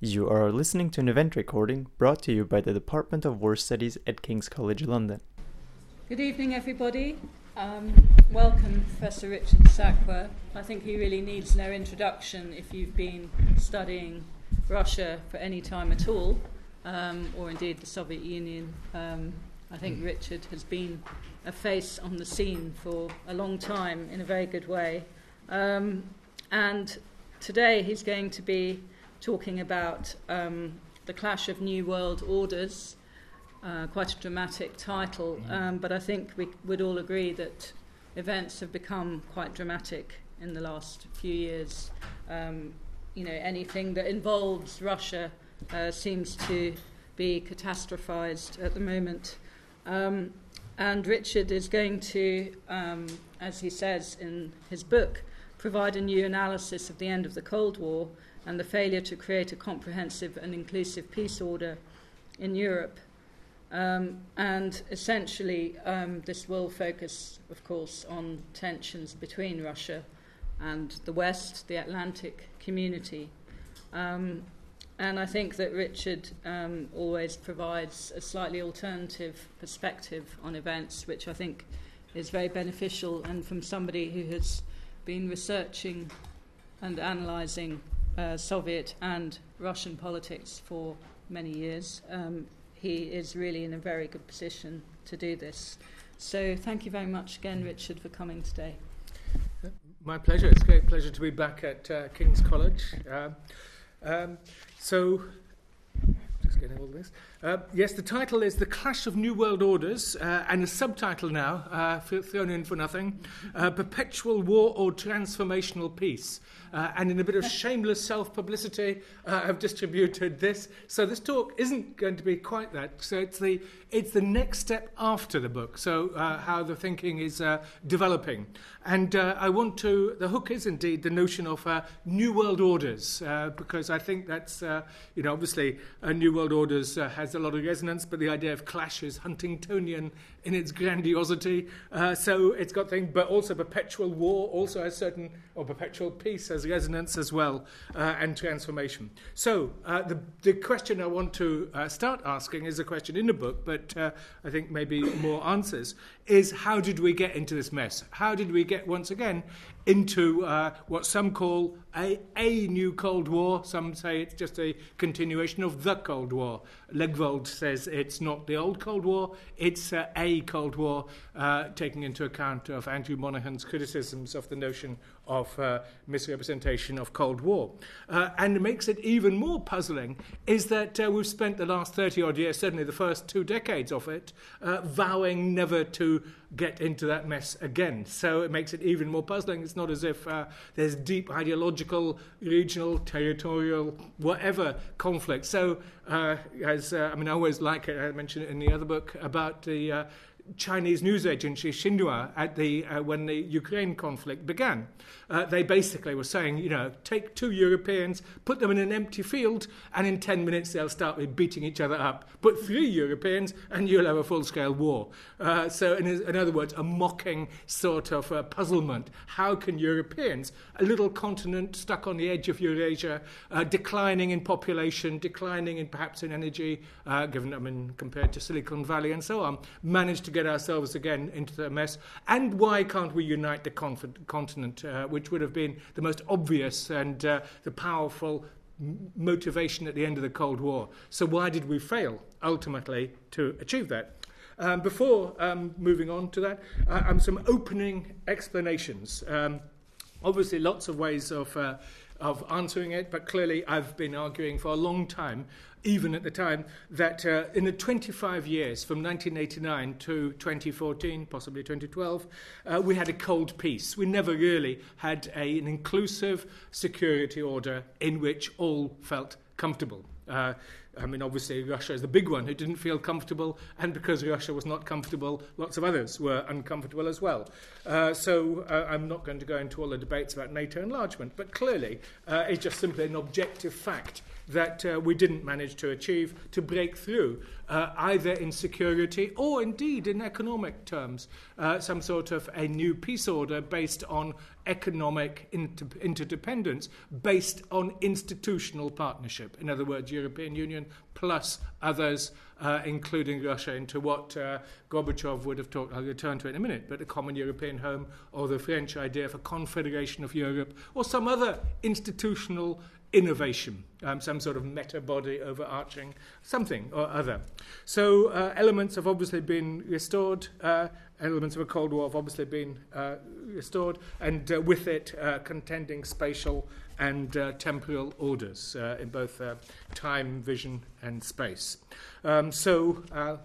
You are listening to an event recording brought to you by the Department of War Studies at King's College London. Good evening, everybody. Um, welcome, Professor Richard Sakwa. I think he really needs no introduction if you've been studying Russia for any time at all, um, or indeed the Soviet Union. Um, I think Richard has been a face on the scene for a long time in a very good way. Um, and today he's going to be talking about um, the clash of new world orders. Uh, quite a dramatic title, um, but I think we would all agree that events have become quite dramatic in the last few years. Um, you know, anything that involves Russia uh, seems to be catastrophized at the moment. Um, and Richard is going to, um, as he says in his book, provide a new analysis of the end of the Cold War and the failure to create a comprehensive and inclusive peace order in Europe. Um, and essentially, um, this will focus, of course, on tensions between Russia and the West, the Atlantic community. Um, and I think that Richard um, always provides a slightly alternative perspective on events, which I think is very beneficial, and from somebody who has been researching and analysing uh, Soviet and Russian politics for many years. Um, he is really in a very good position to do this. So, thank you very much again, Richard, for coming today. My pleasure. It's a great pleasure to be back at uh, King's College. Um, um, so, getting all this. Uh, yes, the title is The Clash of New World Orders, uh, and a subtitle now, uh, thrown in for nothing uh, Perpetual War or Transformational Peace. Uh, and in a bit of shameless self publicity, uh, I've distributed this. So this talk isn't going to be quite that. So it's the, it's the next step after the book, so how the thinking is developing. And I want to, the hook is indeed the notion of New World Orders, because I think that's, you know, obviously, a New World Orders has has a lot of resonance, but the idea of clash is Huntingtonian in its grandiosity. Uh, so it's got things, but also perpetual war also has certain, or perpetual peace has resonance as well, uh, and transformation. So uh, the, the question I want to uh, start asking is a question in the book, but uh, I think maybe more answers, is how did we get into this mess? How did we get, once again, into uh, what some call a, a new Cold War. Some say it's just a continuation of the Cold War. Legvold says it's not the old Cold War, it's uh, a Cold War, uh, taking into account of Andrew Monaghan's criticisms of the notion of uh, misrepresentation of Cold War. Uh, and makes it even more puzzling is that uh, we've spent the last 30 odd years, certainly the first two decades of it, uh, vowing never to get into that mess again. So it makes it even more puzzling. It's not as if uh, there's deep ideological, regional, territorial, whatever conflict. So, uh, as I mean, I always like it. I mentioned it in the other book about the Chinese news agency Xinhua at the uh, when the Ukraine conflict began. Uh, they basically were saying, you know, take two Europeans, put them in an empty field, and in 10 minutes they'll start beating each other up. Put three Europeans, and you'll have a full-scale war. Uh, so, in, in, other words, a mocking sort of uh, puzzlement. How can Europeans, a little continent stuck on the edge of Eurasia, uh, declining in population, declining in perhaps in energy, uh, given I mean compared to Silicon Valley and so on, manage to get ourselves again into the mess? And why can't we unite the continent, uh, which would have been the most obvious and uh, the powerful motivation at the end of the Cold War? So, why did we fail ultimately to achieve that? Um, before um, moving on to that, uh, um, some opening explanations. Um, obviously, lots of ways of, uh, of answering it, but clearly, I've been arguing for a long time even at the time, that uh, in the 25 years from 1989 to 2014, possibly 2012, uh, we had a cold peace. We never really had a, an inclusive security order in which all felt comfortable. Uh, I mean, obviously, Russia is the big one who didn't feel comfortable, and because Russia was not comfortable, lots of others were uncomfortable as well. Uh, so uh, I'm not going to go into all the debates about NATO enlargement, but clearly, uh, it's just simply an objective fact that uh, we didn't manage to achieve to break through, uh, either in security or indeed in economic terms, uh, some sort of a new peace order based on economic inter- interdependence based on institutional partnership. In other words, European Union plus others, uh, including Russia, into what uh, Gorbachev would have talked. I'll return to in a minute, but a common European home, or the French idea of a confederation of Europe, or some other institutional innovation, um, some sort of meta body overarching something or other. So uh, elements have obviously been restored. Uh, elements of a Cold War have obviously been uh, restored, and uh, with it, uh, contending spatial and uh, temporal orders in both time, vision, and space. Um, so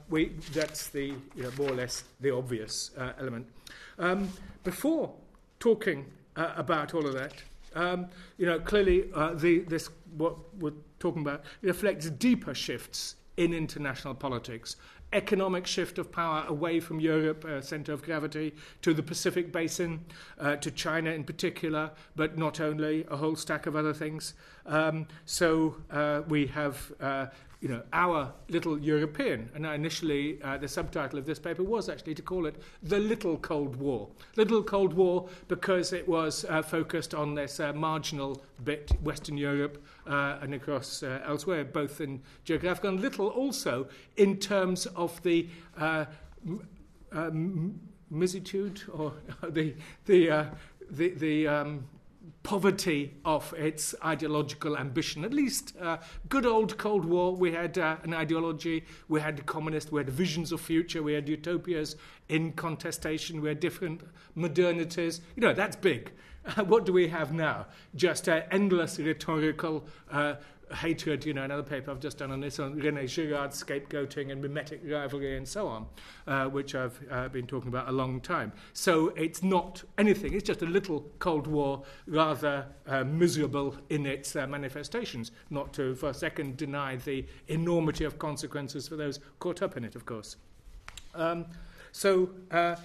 we, that's the you know, more or less the obvious element. Um, before talking about all of that, um, you know, clearly uh, the, this, what we're talking about, reflects deeper shifts in international politics. Economic shift of power away from Europe, uh, center of gravity, to the Pacific Basin, uh, to China in particular, but not only, a whole stack of other things. Um, so uh, we have uh, you know, our little European. And initially, uh, the subtitle of this paper was actually to call it The Little Cold War. Little Cold War because it was uh, focused on this uh, marginal bit, Western Europe uh, and across uh, elsewhere, both in geographical and little also in terms of the uh, misitude or the, the, the, the um, poverty of its ideological ambition. At least, uh, good old Cold War, we had uh, an ideology, we had communists, we had visions of future, we had utopias in contestation, we had different modernities. You know, that's big. Uh, what do we have now? Just uh, endless rhetorical uh, hatred, you know, another paper I've just done on this on René Girard's scapegoating and mimetic rivalry and so on, uh, which I've uh, been talking about a long time. So it's not anything, it's just a little Cold War, rather uh, miserable in its uh, manifestations, not to for a second deny the enormity of consequences for those caught up in it, of course. Um, so, uh,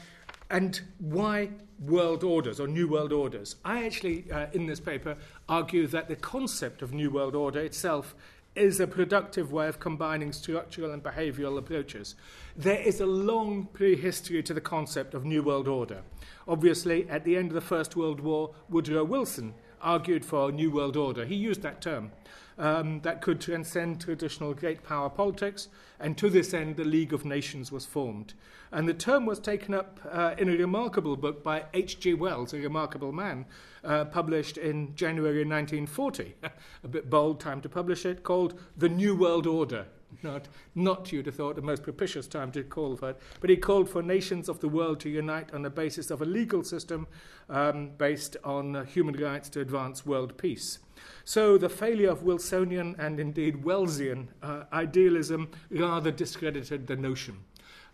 and why world orders or new world orders? I actually, uh, in this paper, argue that the concept of new world order itself is a productive way of combining structural and behavioral approaches. There is a long prehistory to the concept of new world order. Obviously, at the end of the First World War, Woodrow Wilson argued for a new world order. He used that term. Um, that could transcend traditional great power politics, and to this end, the League of Nations was formed. And the term was taken up uh, in a remarkable book by H.G. Wells, a remarkable man, uh, published in January 1940. a bit bold time to publish it, called The New World Order. Not, not you'd have thought the most propitious time to call for it, but he called for nations of the world to unite on the basis of a legal system um, based on uh, human rights to advance world peace. So the failure of Wilsonian and indeed Wellesian uh, idealism rather discredited the notion.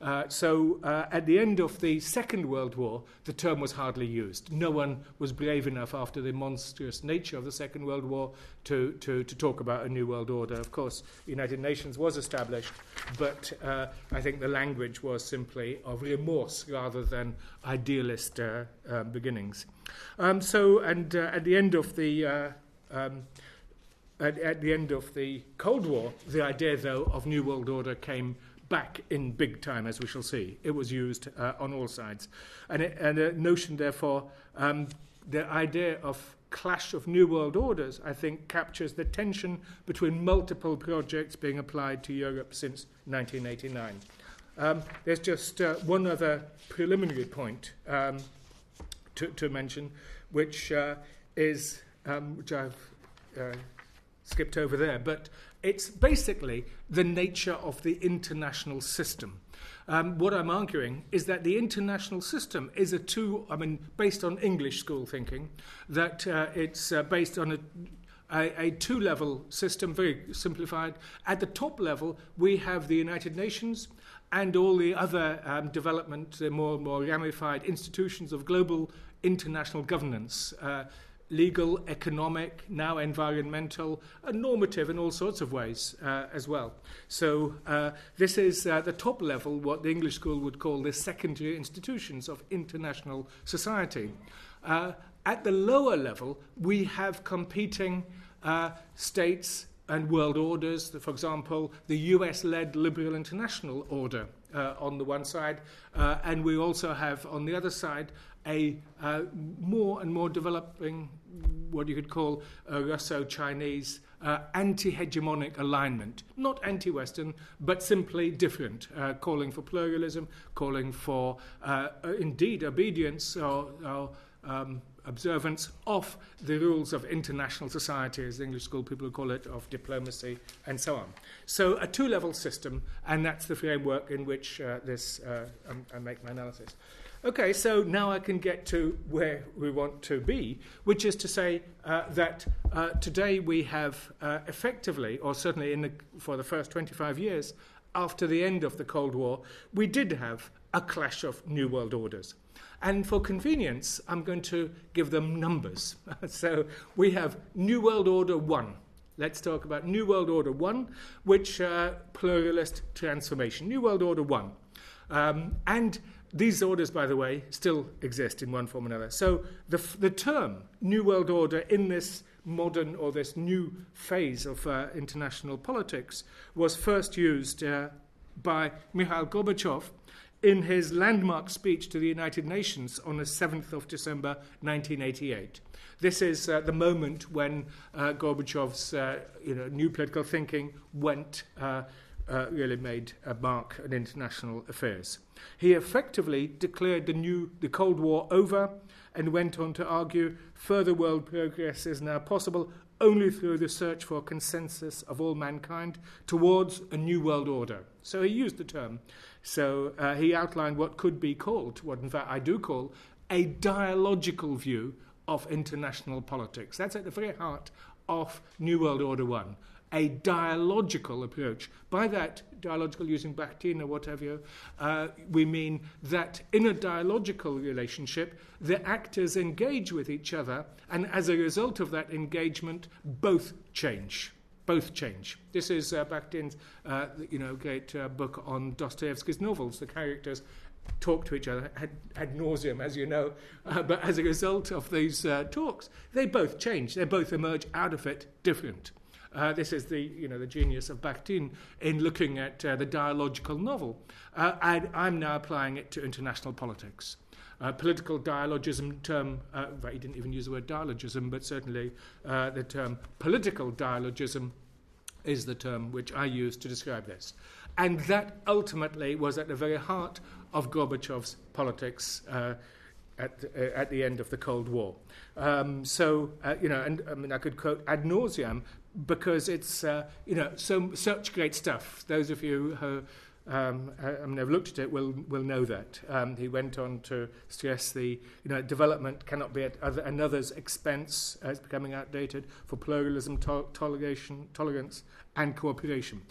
Uh, so uh, at the end of the Second World War, the term was hardly used. No one was brave enough after the monstrous nature of the Second World War to, to, to talk about a new world order. Of course, the United Nations was established, but uh, I think the language was simply of remorse rather than idealist uh, uh, beginnings. Um, so, and at the end of the um, at, at the end of the Cold War, the idea, though, of New World Order came back in big time, as we shall see. It was used uh, on all sides. And, it, and a notion, therefore, um, the idea of clash of new world orders, I think, captures the tension between multiple projects being applied to Europe since 1989. Um, there's just uh, one other preliminary point um, to, to, mention, which uh, is, um, which I've uh, skipped over there, but it's basically the nature of the international system. Um, what I'm arguing is that the international system is a two, I mean, based on English school thinking, that uh, it's uh, based on a, a, a two level system, very simplified. At the top level, we have the United Nations and all the other um, development, the more, and more ramified institutions of global international governance. Uh, legal, economic, now environmental, and normative in all sorts of ways uh, as well. So uh, this is uh, the top level, what the English school would call the secondary institutions of international society. Uh, at the lower level, we have competing uh, states and world orders. For example, the US led liberal international order uh, on the one side, uh, and we also have on the other side a uh, more and more developing what you could call a Russo-Chinese uh, anti-hegemonic alignment, not anti-Western, but simply different, uh, calling for pluralism, calling for uh, indeed obedience or, or um, observance of the rules of international society, as the English school people call it, of diplomacy, and so on. So, a two level system, and that's the framework in which uh, this uh, I make my analysis. Okay, so now I can get to where we want to be, which is to say uh, that uh, today we have uh, effectively, or certainly in the, for the first 25 years after the end of the Cold War, we did have a clash of new world orders. And for convenience, I'm going to give them numbers. so we have New World Order 1. Let's talk about New World Order 1, which uh, pluralist transformation. New World Order 1. Um, and these orders, by the way, still exist in one form or another. So the, the term New World Order in this modern or this new phase of uh, international politics was first used uh, by Mikhail Gorbachev in his landmark speech to the United Nations on the 7th of December 1988. This is uh, the moment when uh, Gorbachev's uh, you know, new political thinking went, uh, really made a mark in international affairs. He effectively declared the new the Cold War over and went on to argue further world progress is now possible only through the search for consensus of all mankind towards a new world order. So he used the term. So uh, he outlined what could be called, what in fact I do call, a dialogical view of international politics. That's at the very heart of New World Order One a dialogical approach. By that, dialogical using Bakhtin or whatever, uh, we mean that in a dialogical relationship, the actors engage with each other, and as a result of that engagement, both change. Both change. This is uh, Bakhtin's, uh, you know, great uh, book on Dostoevsky's novels. The characters talk to each other ad, ad nauseum, as you know. Uh, but as a result of these uh, talks, they both change. They both emerge out of it different. Uh, this is the, you know, the genius of Bakhtin in looking at uh, the dialogical novel. And I'm now applying it to international politics. Uh, political dialogism term, uh, well, he didn't even use the word dialogism, but certainly uh, the term political dialogism is the term which I use to describe this. And that ultimately was at the very heart of Gorbachev's politics uh, at, uh, at the end of the Cold War. Um, so, uh, you know, and I mean, I could quote ad nauseam because it's uh, you know so such great stuff. Those of you who um, I mean, have looked at it will will know that. Um, he went on to stress the you know development cannot be at other, another's expense. Uh, it's becoming outdated for pluralism, to- toleration, tolerance, and cooperation.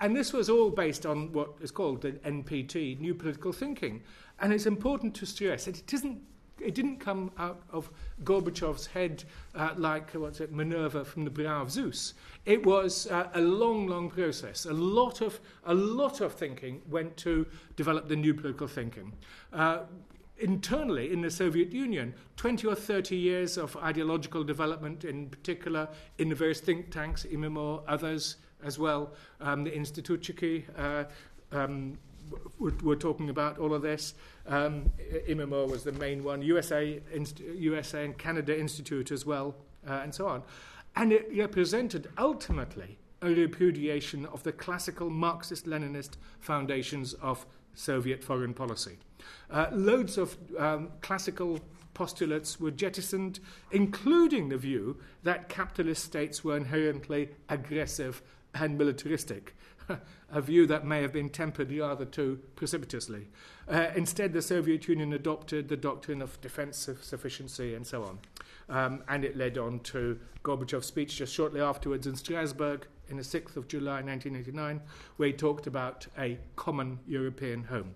And this was all based on what is called the NPT, New Political Thinking. And it's important to stress that it isn't it didn't come out of Gorbachev's head uh, like what's it, Minerva from the brow of Zeus. It was uh, a long, long process. A lot of a lot of thinking went to develop the new political thinking. Uh, internally in the Soviet Union, 20 or 30 years of ideological development, in particular in the various think tanks, IMEMO, others as well, um, the Institutchiki, uh, um, we're, we're, talking about all of this. Um, IMEMO was the main one, USA, Inst- USA and Canada Institute as well, uh, and so on. And it represented ultimately a repudiation of the classical Marxist Leninist foundations of Soviet foreign policy. Uh, loads of um, classical postulates were jettisoned, including the view that capitalist states were inherently aggressive and militaristic. a view that may have been tempered rather too precipitously. Uh, instead, the Soviet Union adopted the doctrine of defensive sufficiency and so on. Um, and it led on to Gorbachev's speech just shortly afterwards in Strasbourg in the 6th of July 1989, where he talked about a common European home.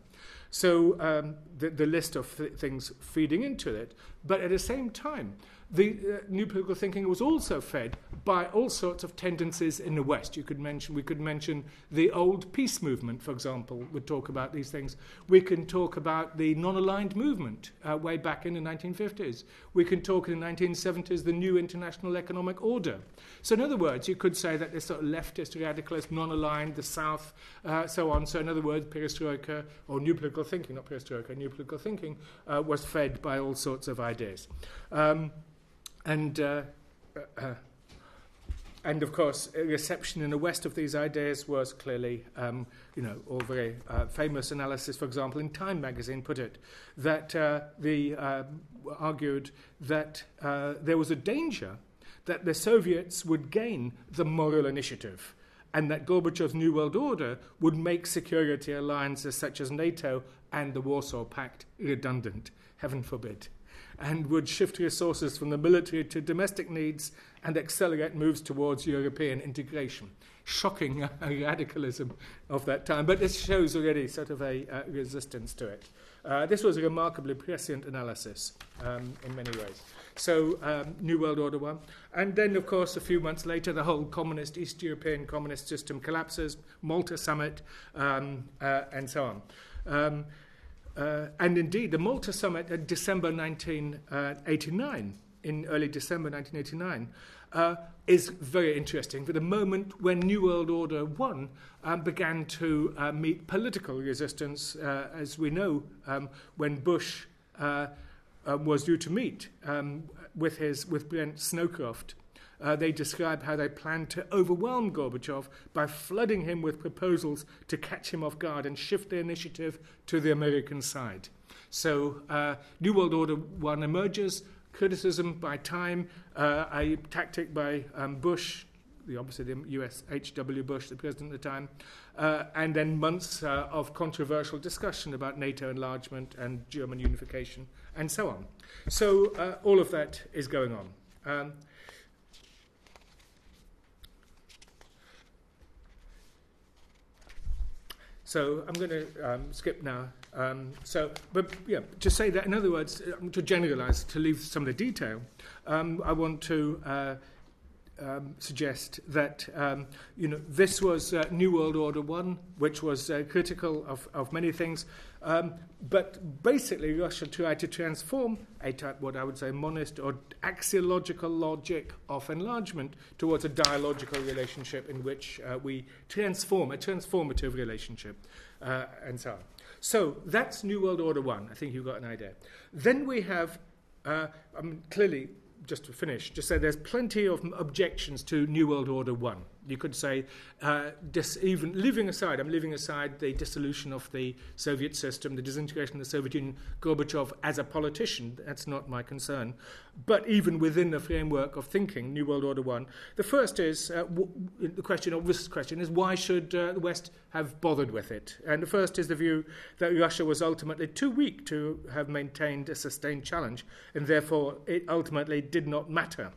So um, the, the, list of th- things feeding into it But at the same time, the uh, new political thinking was also fed by all sorts of tendencies in the West. You could mention, we could mention the old peace movement, for example, would talk about these things. We can talk about the non-aligned movement uh, way back in the 1950s. We can talk in the 1970s the new international economic order. So, in other words, you could say that this sort of leftist, radicalist, non-aligned, the South, uh, so on. So, in other words, perestroika or new political thinking, not perestroika, new political thinking uh, was fed by all sorts of ideas. Um, and, uh, uh, and of course, reception in the West of these ideas was clearly, um, you know, all very uh, famous analysis, for example, in Time magazine put it, that uh, the uh, argued that uh, there was a danger that the Soviets would gain the moral initiative and that Gorbachev's New World Order would make security alliances such as NATO and the Warsaw Pact redundant. Heaven forbid and would shift resources from the military to domestic needs and accelerate moves towards European integration. Shocking radicalism of that time, but this shows already sort of a uh, resistance to it. Uh, this was a remarkably prescient analysis um, in many ways. So, um, New World Order one. And then, of course, a few months later, the whole communist, East European communist system collapses, Malta summit, um, uh, and so on. Uh, and indeed, the Malta summit in December 1989, in early December 1989, uh, is very interesting. For the moment when New World Order 1 um, began to uh, meet political resistance, uh, as we know, um, when Bush uh, uh, was due to meet um, with, his, with Brent Scowcroft uh, they describe how they planned to overwhelm Gorbachev by flooding him with proposals to catch him off guard and shift the initiative to the American side. So, uh, New World Order 1 emerges, criticism by time, uh, a tactic by um, Bush, the obviously the US H.W. Bush, the president at the time, uh, and then months uh, of controversial discussion about NATO enlargement and German unification, and so on. So uh, all of that is going on. Um, So I'm going to um, skip now. Um, so, but yeah, to say that, in other words, um, to generalize, to leave some of the detail, um, I want to uh, um, suggest that um, you know this was uh, New World Order one, which was uh, critical of, of many things, um, but basically Russia tried to transform a type, what I would say, monist or axiological logic of enlargement towards a dialogical relationship in which uh, we transform a transformative relationship, uh, and so on. So that's New World Order one. I think you've got an idea. Then we have. Uh, I mean, clearly, just to finish, just say there's plenty of objections to New World Order 1. You could say, uh, dis- even leaving aside, I'm leaving aside the dissolution of the Soviet system, the disintegration of the Soviet Union, Gorbachev as a politician, that's not my concern. But even within the framework of thinking, New World Order One, the first is uh, w- the question, obvious question, is why should uh, the West have bothered with it? And the first is the view that Russia was ultimately too weak to have maintained a sustained challenge, and therefore it ultimately did not matter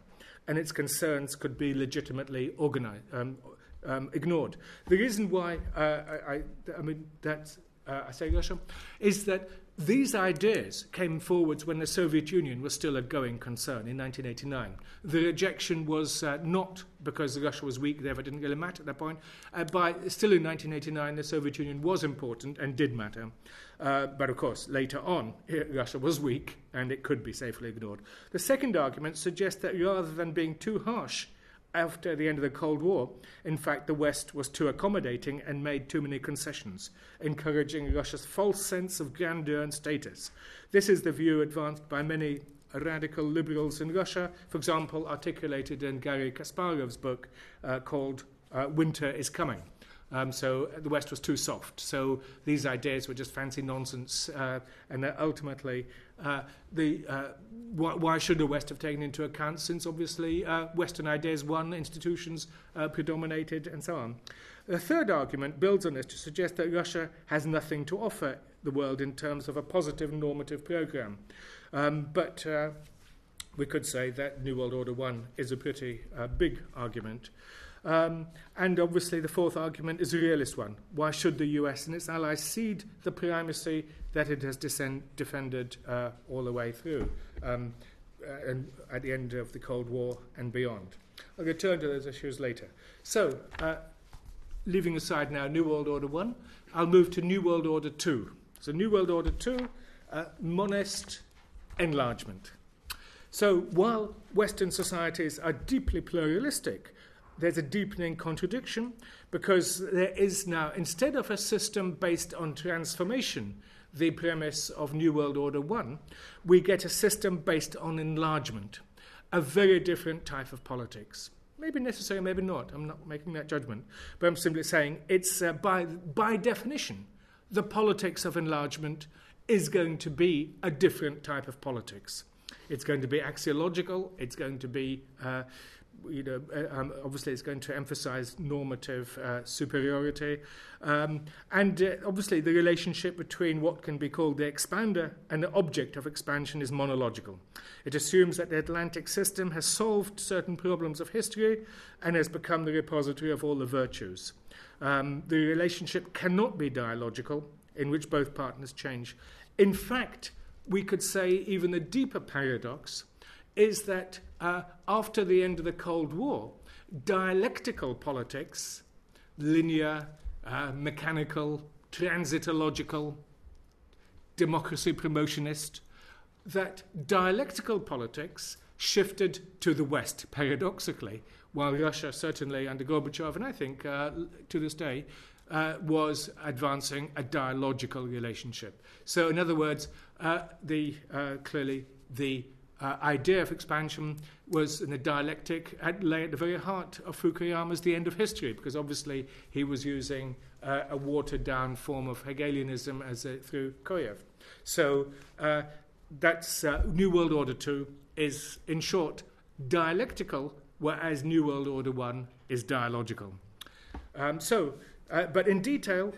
and its concerns could be legitimately organized, um, um, ignored. The reason why uh, I, I, I, mean that's uh, I say Russia is that these ideas came forwards when the Soviet Union was still a going concern in 1989. The rejection was uh, not because Russia was weak, therefore it didn't really matter at that point. Uh, by, still in 1989, the Soviet Union was important and did matter. Uh, but of course, later on, Russia was weak and it could be safely ignored. The second argument suggests that rather than being too harsh after the end of the Cold War, in fact, the West was too accommodating and made too many concessions, encouraging Russia's false sense of grandeur and status. This is the view advanced by many radical liberals in Russia, for example, articulated in Garry Kasparov's book uh, called uh, Winter is Coming. Um, so the West was too soft. So these ideas were just fancy nonsense, uh, and ultimately, uh, the uh, why, why, should the West have taken into account? Since obviously uh, Western ideas won, institutions uh, predominated, and so on. The third argument builds on this to suggest that Russia has nothing to offer the world in terms of a positive normative program, um, but. Uh, we could say that New World Order 1 is a pretty big argument. Um, and obviously, the fourth argument is a realist one. Why should the US and its allies cede the primacy that it has descend- defended uh, all the way through? um, uh, and at the end of the Cold War and beyond. I'll return to those issues later. So, uh, leaving aside now New World Order 1, I'll move to New World Order 2. So, New World Order 2, uh, monist enlargement. So, while Western societies are deeply pluralistic, there's a deepening contradiction because there is now, instead of a system based on transformation, the premise of New World Order 1, we get a system based on enlargement, a very different type of politics. Maybe necessary, maybe not. I'm not making that judgment. But I'm simply saying it's uh, by, by definition, the politics of enlargement is going to be a different type of politics. It's going to be axiological, it's going to be uh, you know, uh, um, obviously it's going to emphasize normative uh, superiority. Um, and uh, obviously the relationship between what can be called the expander and the object of expansion is monological. It assumes that the Atlantic system has solved certain problems of history and has become the repository of all the virtues. Um, the relationship cannot be dialogical, in which both partners change. In fact, we could say even the deeper paradox is that uh, after the end of the Cold War, dialectical politics, linear, uh, mechanical, transitological, democracy promotionist, that dialectical politics shifted to the West, paradoxically, while Russia, certainly under Gorbachev, and I think uh, to this day, uh, was advancing a dialogical relationship. So, in other words, uh, the uh, clearly the uh, idea of expansion was in the dialectic at, lay at the very heart of Fukuyama's The End of History, because obviously he was using uh, a watered down form of Hegelianism as a, through Kojève. So uh, that's uh, New World Order 2 is, in short, dialectical, whereas New World Order 1 is dialogical. Um, so, uh, but in detail,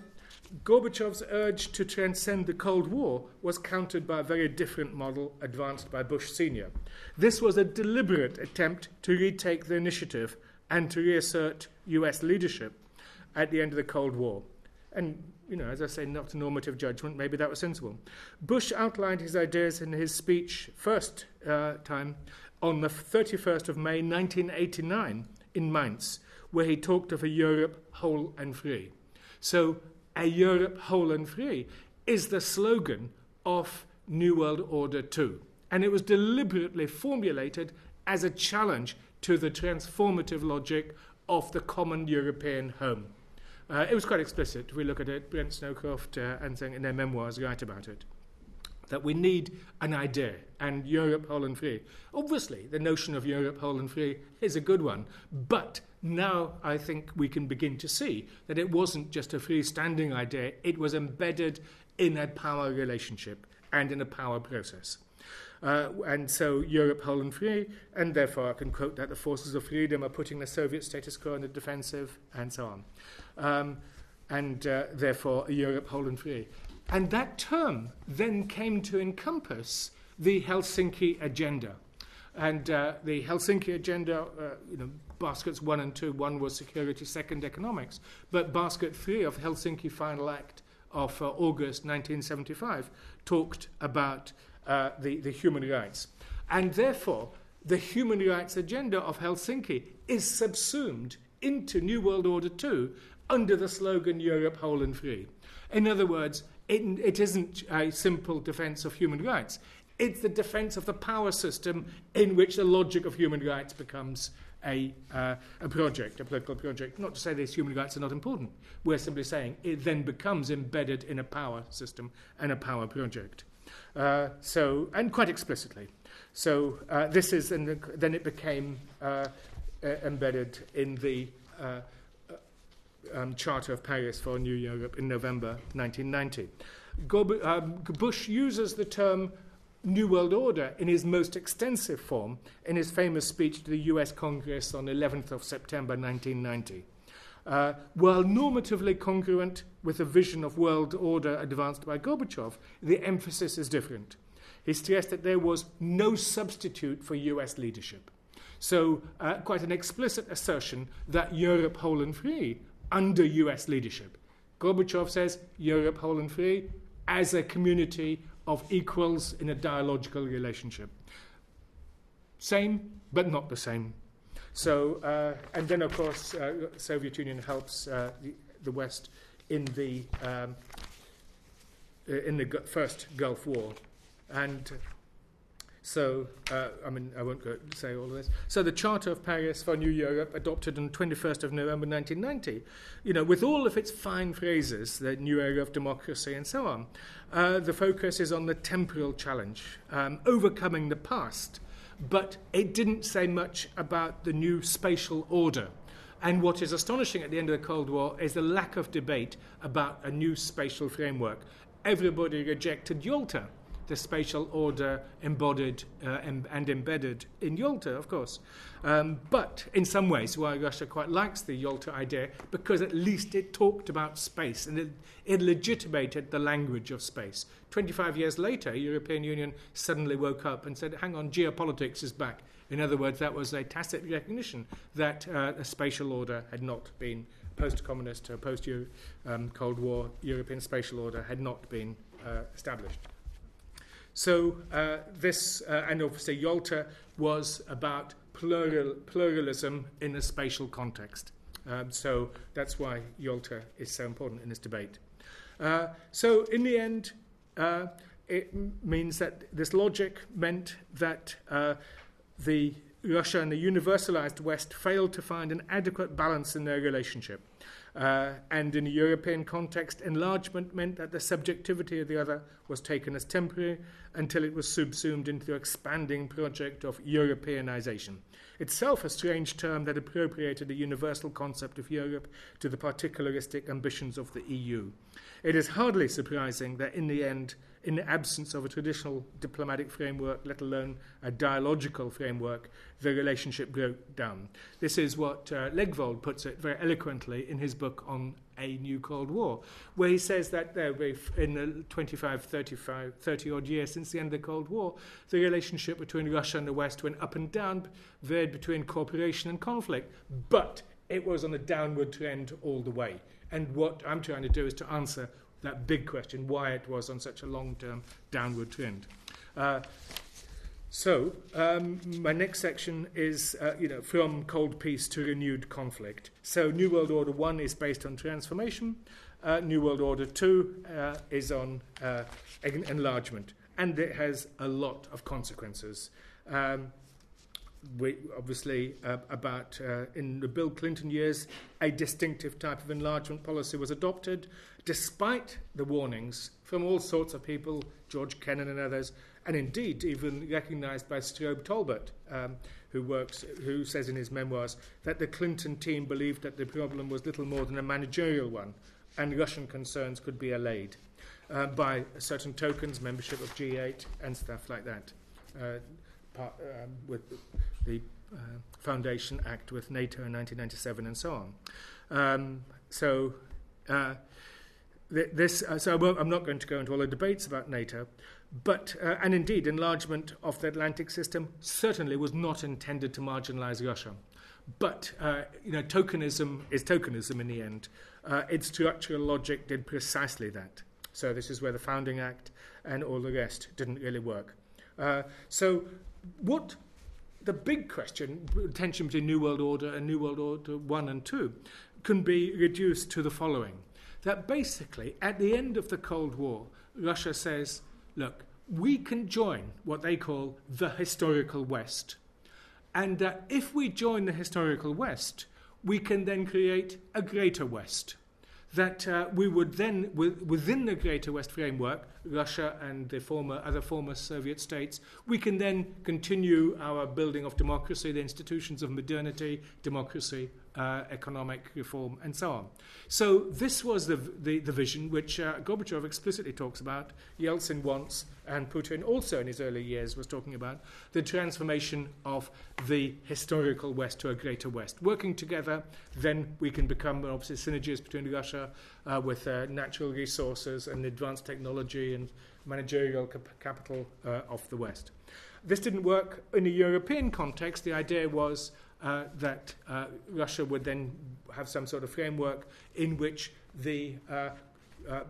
Gorbachev's urge to transcend the Cold War was countered by a very different model advanced by Bush Sr. This was a deliberate attempt to retake the initiative and to reassert US leadership at the end of the Cold War. And, you know, as I say, not a normative judgment, maybe that was sensible. Bush outlined his ideas in his speech, first uh, time, on the 31st of May 1989 in Mainz, where he talked of a Europe whole and free. So a Europe whole and free is the slogan of New World Order 2. And it was deliberately formulated as a challenge to the transformative logic of the common European home. Uh, it was quite explicit. We look at it, Brent Scowcroft uh, and saying in their memoirs write about it. That we need an idea and Europe whole and free. Obviously, the notion of Europe whole and free is a good one, but now I think we can begin to see that it wasn't just a freestanding idea, it was embedded in a power relationship and in a power process. Uh, and so Europe whole and free, and therefore I can quote that the forces of freedom are putting the Soviet status quo in the defensive, and so on. Um, and uh, therefore Europe whole and free. And that term then came to encompass the Helsinki Agenda. And uh, the Helsinki Agenda, uh, you know, baskets one and two. One was security, second economics. But basket three of Helsinki Final Act of uh, August 1975 talked about uh, the, the human rights. And therefore, the human rights agenda of Helsinki is subsumed into New World Order 2 under the slogan Europe whole and free. In other words, it, it isn't a simple defense of human rights. It's the defense of the power system in which the logic of human rights becomes a, uh, a project, a political project. Not to say these human rights are not important. We're simply saying it then becomes embedded in a power system and a power project. Uh, so, and quite explicitly. So uh, this is, and then it became uh, embedded in the uh, um, Charter of Paris for New Europe in November 1990. Gob- um, Bush uses the term New World Order in his most extensive form in his famous speech to the US Congress on 11th of September 1990. Uh, while normatively congruent with the vision of world order advanced by Gorbachev, the emphasis is different. He stressed that there was no substitute for US leadership. So, uh, quite an explicit assertion that Europe whole and free under US leadership. Gorbachev says Europe whole and free as a community of equals in a dialogical relationship. Same, but not the same. So, uh, and then of course, uh, Soviet Union helps uh, the, the, West in the um, uh, in the first Gulf War, and so, uh, I mean, I won't go say all of this. So, the Charter of Paris for New Europe, adopted on 21st of November 1990, you know, with all of its fine phrases, the new era of democracy and so on, uh, the focus is on the temporal challenge, um, overcoming the past. But it didn't say much about the new spatial order. And what is astonishing at the end of the Cold War is the lack of debate about a new spatial framework. Everybody rejected Yalta the spatial order embodied uh, em- and embedded in Yalta, of course. Um, but in some ways, why Russia quite likes the Yalta idea, because at least it talked about space and it, it legitimated the language of space. 25 years later, European Union suddenly woke up and said, hang on, geopolitics is back. In other words, that was a tacit recognition that uh, a spatial order had not been post-communist, uh, post-Cold um, War European spatial order had not been uh, established. So uh, this, uh, and obviously Yalta was about plural, pluralism in a spatial context. Um, so that's why Yalta is so important in this debate. Uh, so in the end, uh, it m- means that this logic meant that uh, the Russia and the universalized West failed to find an adequate balance in their relationship. Uh, and in a European context, enlargement meant that the subjectivity of the other was taken as temporary until it was subsumed into the expanding project of Europeanization. Itself a strange term that appropriated a universal concept of Europe to the particularistic ambitions of the EU. It is hardly surprising that in the end, in the absence of a traditional diplomatic framework, let alone a dialogical framework, the relationship broke down. This is what uh, Legvold puts it very eloquently in his book on a new Cold War, where he says that uh, in the 25, 35, 30 odd years since the end of the Cold War, the relationship between Russia and the West went up and down, varied between cooperation and conflict, but it was on a downward trend all the way. And what I'm trying to do is to answer that big question why it was on such a long term downward trend. Uh, so, um, my next section is, uh, you know, from cold peace to renewed conflict. So, New World Order 1 is based on transformation, uh, New World Order 2 uh, is on uh, enlargement, and it has a lot of consequences. Um, we, obviously, uh, about uh, in the Bill Clinton years, a distinctive type of enlargement policy was adopted, despite the warnings from all sorts of people, George Kennan and others, and indeed even recognized by Strobe Talbott, um, who works, who says in his memoirs that the Clinton team believed that the problem was little more than a managerial one, and Russian concerns could be allayed uh, by certain tokens, membership of G8, and stuff like that, uh, part, um, with the uh, Foundation Act with NATO in 1997, and so on. Um, so. This, uh, so I'm not going to go into all the debates about NATO, but, uh, and indeed, enlargement of the Atlantic system certainly was not intended to marginalize Russia. But, uh, you know, tokenism is tokenism in the end. Uh, its structural logic did precisely that. So this is where the Founding Act and all the rest didn't really work. Uh, so what the big question, tension between New World Order and New World Order 1 and 2, can be reduced to the following. That basically, at the end of the Cold War, Russia says, look, we can join what they call the historical West. And uh, if we join the historical West, we can then create a greater West. That uh, we would then, within the greater West framework, Russia and the former, other former Soviet states, we can then continue our building of democracy, the institutions of modernity, democracy, uh, economic reform, and so on. So this was the, the, the vision which uh, Gorbachev explicitly talks about, Yeltsin wants, and Putin also in his early years was talking about, the transformation of the historical West to a greater West. Working together, then we can become, obviously, synergies between Russia uh, with uh, natural resources and advanced technology and managerial cap- capital uh, of the West. This didn't work in a European context. The idea was uh, that uh, Russia would then have some sort of framework in which the uh, uh,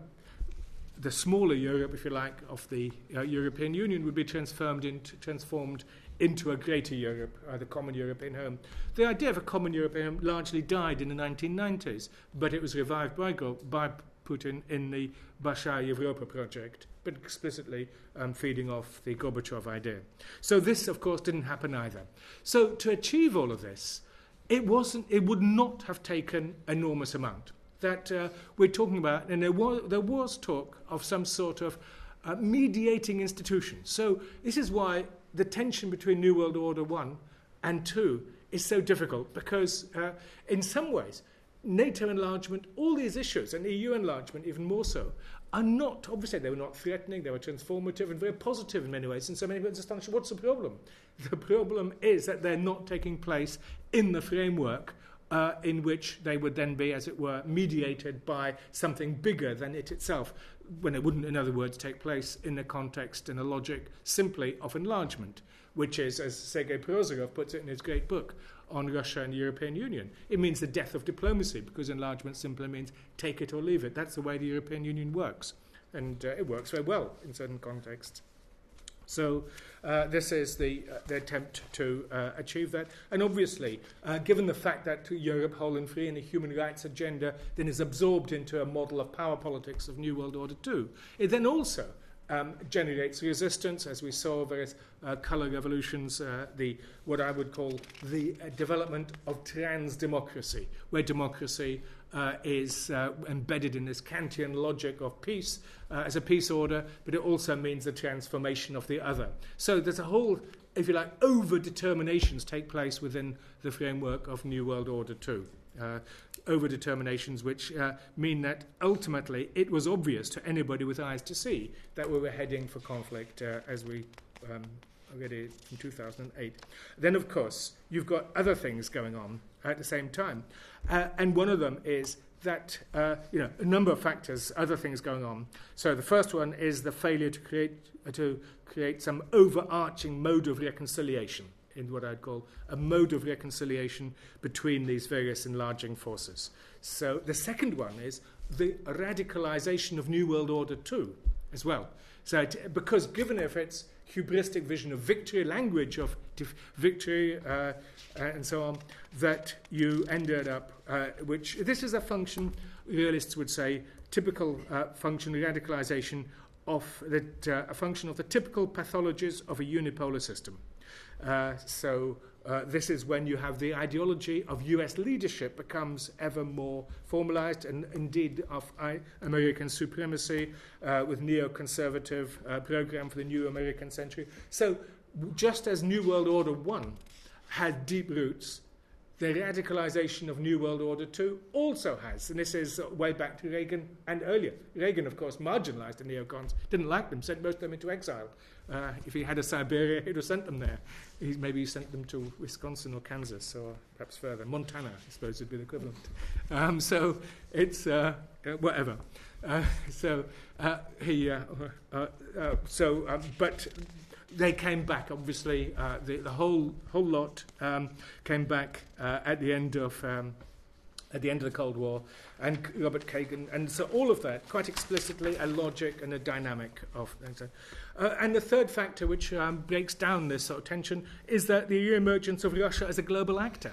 the smaller Europe, if you like, of the uh, European Union would be transformed into, transformed into a greater Europe, uh, the common European home. The idea of a common European home largely died in the 1990s, but it was revived by, by Putin in the Bolshaya Europa project, but explicitly um, feeding off the Gorbachev idea. So this, of course, didn't happen either. So to achieve all of this, it wasn't. It would not have taken enormous amount. That uh, we're talking about, and there was there was talk of some sort of uh, mediating institution. So this is why the tension between New World Order one and two is so difficult because, uh, in some ways, NATO enlargement, all these issues, and EU enlargement even more so, are not, obviously, they were not threatening, they were transformative and very positive in many ways. And so many people astonished. What's the problem? The problem is that they're not taking place in the framework uh, in which they would then be, as it were, mediated by something bigger than it itself, when it wouldn't, in other words, take place in a context and a logic simply of enlargement, which is, as Sergei Prozorov puts it in his great book, on Russia and the European Union. It means the death of diplomacy because enlargement simply means take it or leave it. That's the way the European Union works. And uh, it works very well in certain contexts. So uh, this is the, uh, the attempt to uh, achieve that. And obviously, uh, given the fact that Europe, whole and free, and the human rights agenda then is absorbed into a model of power politics of New World Order 2, it then also um, generates resistance, as we saw various uh, colour revolutions, uh, the what I would call the uh, development of trans democracy, where democracy uh, is uh, embedded in this Kantian logic of peace uh, as a peace order, but it also means the transformation of the other. So there's a whole, if you like, over determinations take place within the framework of New World Order 2 uh, over determinations which uh, mean that ultimately it was obvious to anybody with eyes to see that we were heading for conflict uh, as we um, already from 2008. Then, of course, you've got other things going on at the same time. Uh, and one of them is that, uh, you know, a number of factors, other things going on. So the first one is the failure to create, uh, to create some overarching mode of reconciliation in what I'd call a mode of reconciliation between these various enlarging forces. So the second one is the radicalization of New World Order 2 as well. So it, because given if its hubristic vision of victory, language of victory, uh, and so on, that you ended up, uh, which this is a function, realists would say, typical uh, function, radicalization of that, uh, a function of the typical pathologies of a unipolar system. Uh, so uh, this is when you have the ideology of US leadership becomes ever more formalized, and indeed of I- American supremacy uh, with neoconservative uh, program for the new American century. So just as New World Order 1 had deep roots, the radicalization of New World Order 2 also has, and this is way back to Reagan and earlier. Reagan, of course, marginalized the neocons, didn't like them, sent most of them into exile. Uh, if he had a Siberia, he'd have sent them there. He, maybe he sent them to Wisconsin or Kansas or perhaps further. Montana, I suppose, would be the equivalent. Um, so it's uh, uh, whatever. Uh, so uh, he, uh, so, um, but they came back. Obviously, the, the whole whole lot um, came back at the end of. Um, at the end of the Cold War, and Robert Kagan, and so all of that, quite explicitly, a logic and a dynamic of. Uh, and the third factor, which um, breaks down this sort of tension, is that the emergence of Russia as a global actor.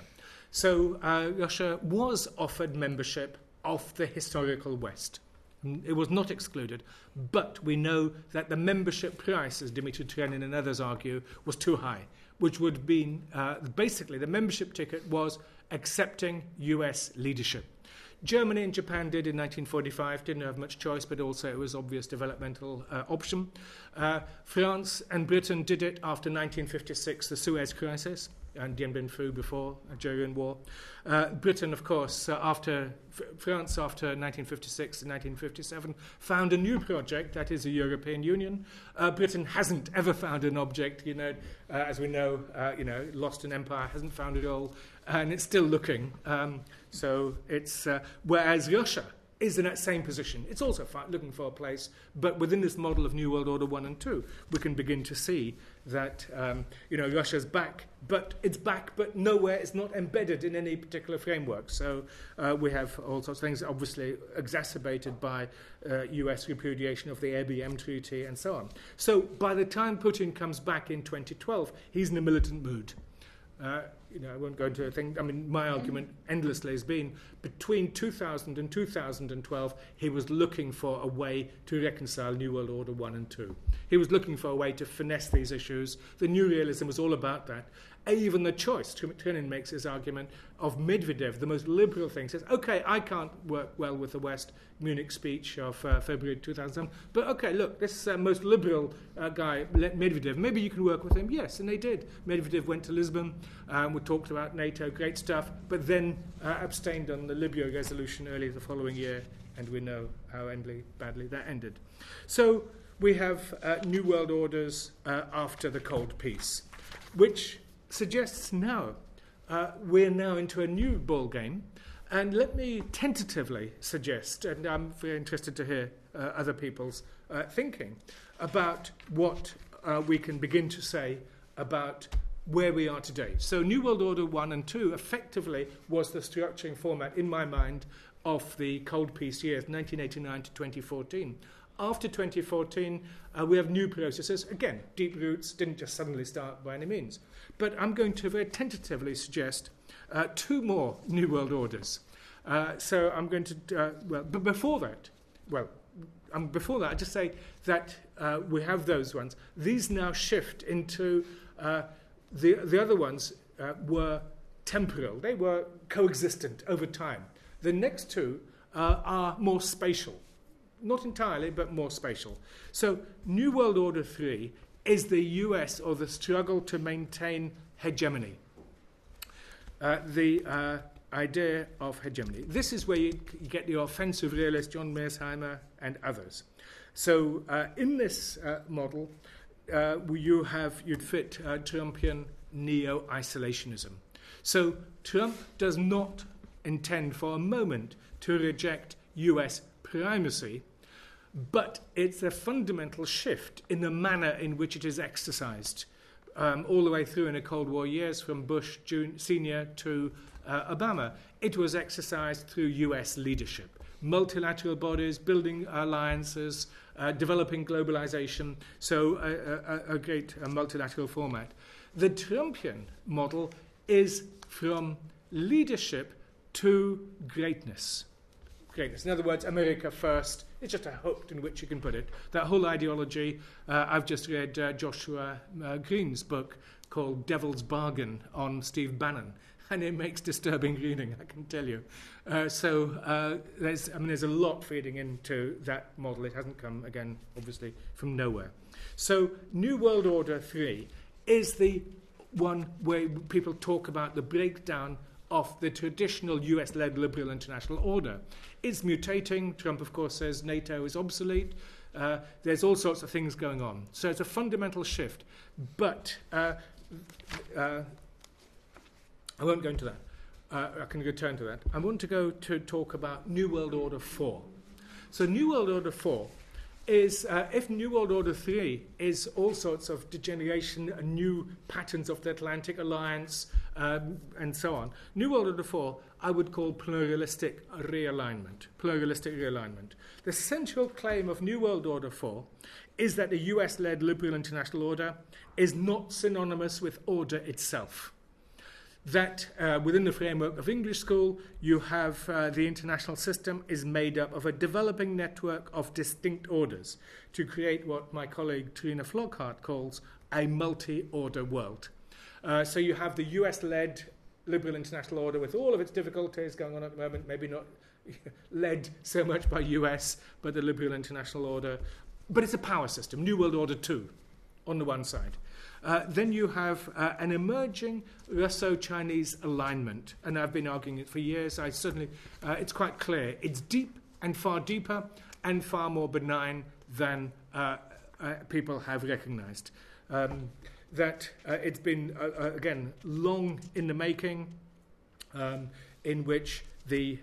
So uh, Russia was offered membership of the historical West. It was not excluded, but we know that the membership price, as Dimitri Trenin and others argue, was too high, which would mean uh, basically the membership ticket was accepting US leadership. Germany and Japan did in 1945, didn't have much choice, but also it was obvious developmental uh, option. Uh, France and Britain did it after 1956, the Suez Crisis, and Dien Bien Phu before the Algerian War. Uh, Britain, of course, uh, after France after 1956 and 1957 found a new project that is a European Union. Uh, Britain hasn't ever found an object, you know, uh, as we know, uh, you know, lost an empire, hasn't found it all, and it's still looking. Um, so it's uh, whereas Russia is in that same position. It's also looking for a place, but within this model of New World Order 1 and 2, we can begin to see that um, you know, Russia's back, but it's back, but nowhere, it's not embedded in any particular framework. So uh, we have all sorts of things, obviously exacerbated by uh, US repudiation of the ABM Treaty and so on. So by the time Putin comes back in 2012, he's in a militant mood. Uh, you know, I won't go into a thing. I mean, my mm-hmm. argument endlessly has been between 2000 and 2012, he was looking for a way to reconcile New World Order 1 and 2. He was looking for a way to finesse these issues. The new realism was all about that. Even the choice, Trenin makes his argument, of Medvedev, the most liberal thing, says, okay, I can't work well with the West, Munich speech of uh, February 2007, but okay, look, this uh, most liberal uh, guy, Medvedev, maybe you can work with him. Yes, and they did. Medvedev went to Lisbon, um, we talked about NATO, great stuff, but then uh, abstained on the Libya resolution early the following year, and we know how endly, badly that ended. So we have uh, New World Orders uh, after the Cold Peace, which suggests now uh, we're now into a new ball game. And let me tentatively suggest, and I'm very interested to hear uh, other people's uh, thinking about what uh, we can begin to say about where we are today. So, New World Order 1 and 2 effectively was the structuring format, in my mind, of the Cold Peace years, 1989 to 2014. After 2014, uh, we have new processes. Again, deep roots didn't just suddenly start by any means. But I'm going to very tentatively suggest uh, two more New World Orders. Uh, so I'm going to, uh, well, but before that, well, um, before that, I just say that uh, we have those ones. These now shift into uh, the, the other ones were temporal, they were coexistent over time. The next two are more spatial not entirely, but more spatial. So, New World Order 3 is the US or the struggle to maintain hegemony. Uh, the uh, idea of hegemony. This is where you, get the offensive realist John Mearsheimer and others. So, uh, in this uh, model, uh, you have you'd fit uh, Trumpian neo isolationism. So, Trump does not intend for a moment to reject US primacy, but it's a fundamental shift in the manner in which it is exercised. Um, all the way through in the Cold War years, from Bush Senior to uh, Obama, it was exercised through US leadership. Multilateral bodies, building alliances, uh, developing globalization, so a, a, a great a multilateral format. The Trumpian model is from leadership to greatness greatness. In other words, America first. It's just a hook in which you can put it. That whole ideology. Uh, I've just read uh, Joshua uh, Green's book called Devil's Bargain on Steve Bannon. And it makes disturbing reading, I can tell you. Uh, so uh, there's, I mean, there's a lot feeding into that model. It hasn't come again, obviously, from nowhere. So New World Order three is the one where people talk about the breakdown of the traditional US led liberal international order. It's mutating. Trump, of course, says NATO is obsolete. Uh, there's all sorts of things going on. So it's a fundamental shift. But uh, uh, I won't go into that. Uh, I can return to that. I want to go to talk about New World Order 4. So, New World Order 4 is uh, if New World Order 3 is all sorts of degeneration and new patterns of the Atlantic Alliance um, and so on, New World Order 4 I would call pluralistic realignment. Pluralistic realignment. The central claim of New World Order 4 is that the US led liberal international order is not synonymous with order itself that uh, within the framework of English school, you have uh, the international system is made up of a developing network of distinct orders to create what my colleague Trine Flockhart calls a multi order world. Uh, so you have the US led liberal international order with all of its difficulties going on at the moment, maybe not led so much by US, but the liberal international order. But it's a power system, New World Order 2 on the one side. Uh, then you have uh, an emerging Russo-Chinese alignment, and I've been arguing it for years. I certainly, uh, it's quite clear. It's deep and far deeper and far more benign than uh, uh, people have recognised. Um, that it's been again long in the making, um, in which the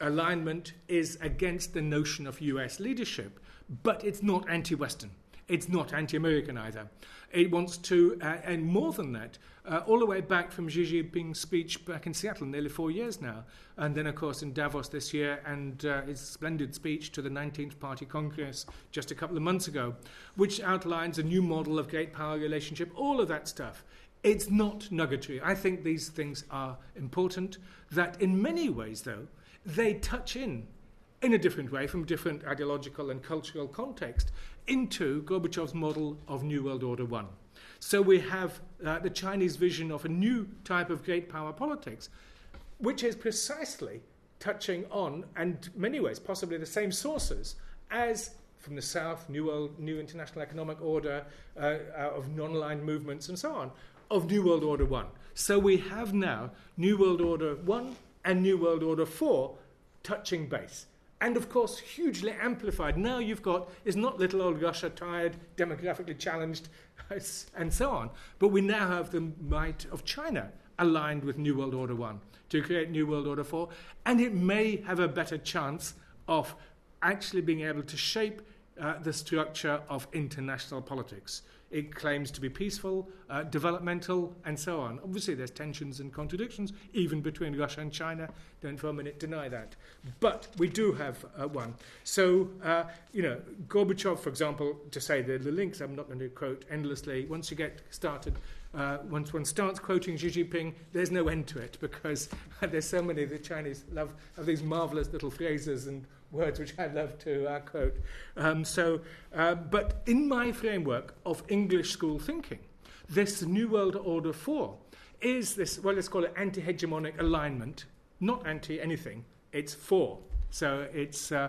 alignment is against the notion of US leadership, but it's not anti Western. It's not anti American either. It wants to, uh, and more than that, uh, all the way back from Xi Jinping's speech back in Seattle, nearly four years now, and then, of course, in Davos this year, and uh, his splendid speech to the 19th Party Congress just a couple of months ago, which outlines a new model of great power relationship, all of that stuff. It's not nuggetry. I think these things are important, that in many ways, though, they touch in in a different way from different ideological and cultural context into Gorbachev's model of New World Order 1. So we have uh, the Chinese vision of a new type of great power politics, which is precisely touching on, and many ways, possibly the same sources as from the South, New World, New International Economic Order, uh, uh, of non-aligned movements, and so on, of New World Order 1. So we have now New World Order 1 and New World Order 4 touching base. And of course, hugely amplified. Now you've got, is not little old Russia tired, demographically challenged, and so on, but we now have the might of China aligned with New World Order 1 to create New World Order 4. And it may have a better chance of actually being able to shape uh, the structure of international politics. It claims to be peaceful, uh, developmental, and so on. Obviously, there's tensions and contradictions, even between Russia and China. Don't for a minute deny that. But we do have uh, one. So, uh, you know, Gorbachev, for example, to say the, the links, I'm not going to quote endlessly. Once you get started, uh, once one starts quoting Xi Jinping, there's no end to it because there's so many. The Chinese love have these marvelous little phrases and words which I love to uh, quote. Um, so, uh, but in my framework of English school thinking, this New World Order 4 is this, well, let's call it anti hegemonic alignment, not anti anything, it's for. So it's uh,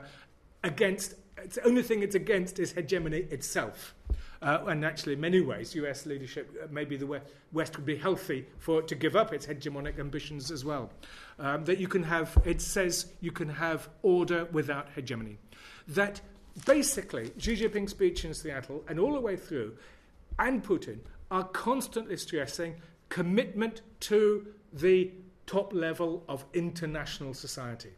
against, it's the only thing it's against is hegemony itself. Uh, and actually, in many ways, US leadership, uh, maybe the West would be healthy for to give up its hegemonic ambitions as well. Um, that you can have, it says you can have order without hegemony. That basically, Xi Jinping's speech in Seattle and all the way through, and Putin are constantly stressing commitment to the top level of international society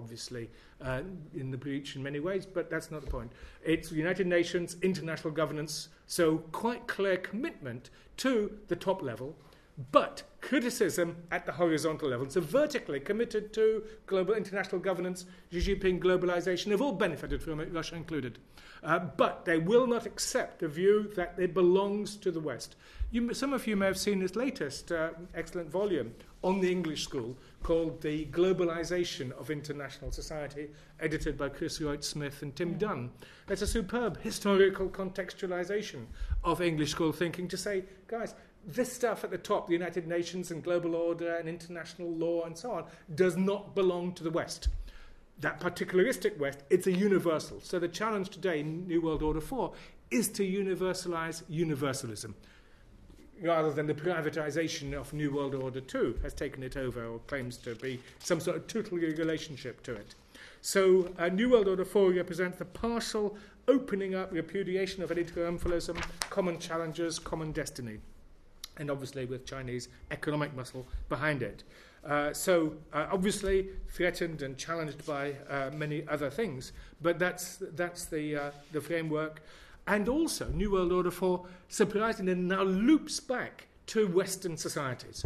obviously uh, in the breach in many ways, but that's not the point. It's United Nations, international governance, so quite clear commitment to the top level, but criticism at the horizontal level. So vertically committed to global international governance, Xi Jinping globalization have all benefited from it, Russia included. Uh, but they will not accept the view that it belongs to the West. You, some of you may have seen his latest uh, excellent volume on the English school called The Globalization of International Society, edited by Chris Reus-Smit and Tim Dunne. It's a superb historical contextualization of English school thinking to say, guys, this stuff at the top, the United Nations and global order and international law and so on, does not belong to the West. That particularistic West, it's a universal. So the challenge today in New World Order 4 is to universalize universalism rather than the privatization of New World Order 2 has taken it over or claims to be some sort of tutelary relationship to it. So, uh, New World Order 4 represents the partial opening up, repudiation of any triumphalism, common challenges, common destiny, and obviously with Chinese economic muscle behind it. Uh, so, uh, obviously threatened and challenged by uh, many other things, but that's, that's the, uh, the framework and also New World Order 4 surprisingly now loops back to Western societies.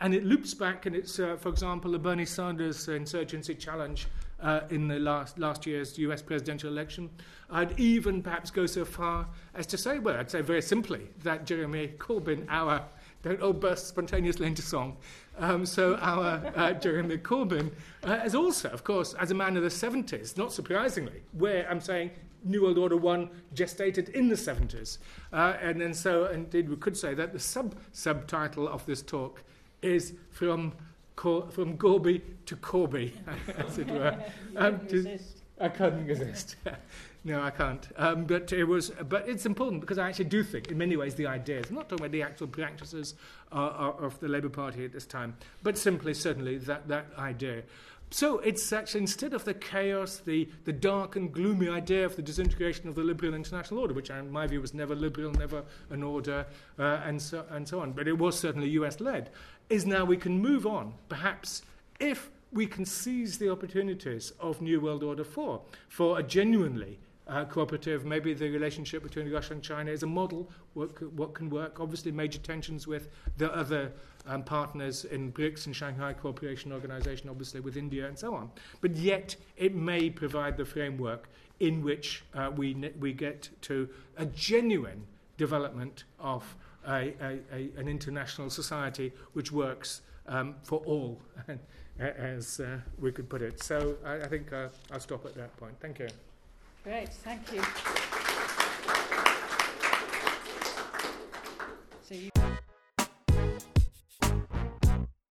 And it loops back, and it's, uh, for example, the Bernie Sanders insurgency challenge uh, in the last, last year's US presidential election. I'd even perhaps go so far as to say, well, I'd say very simply that Jeremy Corbyn, our, don't all burst spontaneously into song, um, so our uh, Jeremy Corbyn uh, is also, of course, as a man of the 70s, not surprisingly, where I'm saying New World Order 1 gestated in the 70s. Uh, and then so, indeed, we could say that the sub subtitle of this talk is from, Cor- from Gorby to Corby, as it were. Um, to, I couldn't resist. no, I can't. Um, but it was, but it's important because I actually do think, in many ways, the ideas. I'm not talking about the actual practices uh, of the Labour Party at this time, but simply, certainly, that that idea. So it's actually instead of the chaos, the, the dark and gloomy idea of the disintegration of the liberal international order, which in my view was never liberal, never an order, uh, and, so, and so on, but it was certainly US led, is now we can move on, perhaps, if we can seize the opportunities of New World Order 4 for a genuinely uh, cooperative. Maybe the relationship between Russia and China is a model, what, what can work. Obviously, major tensions with the other um, partners in BRICS and Shanghai Cooperation Organization, obviously with India and so on. But yet, it may provide the framework in which uh, we, we get to a genuine development of a, a, a, an international society which works um, for all, as uh, we could put it. So I, I think uh, I'll stop at that point. Thank you. Great, thank you. So you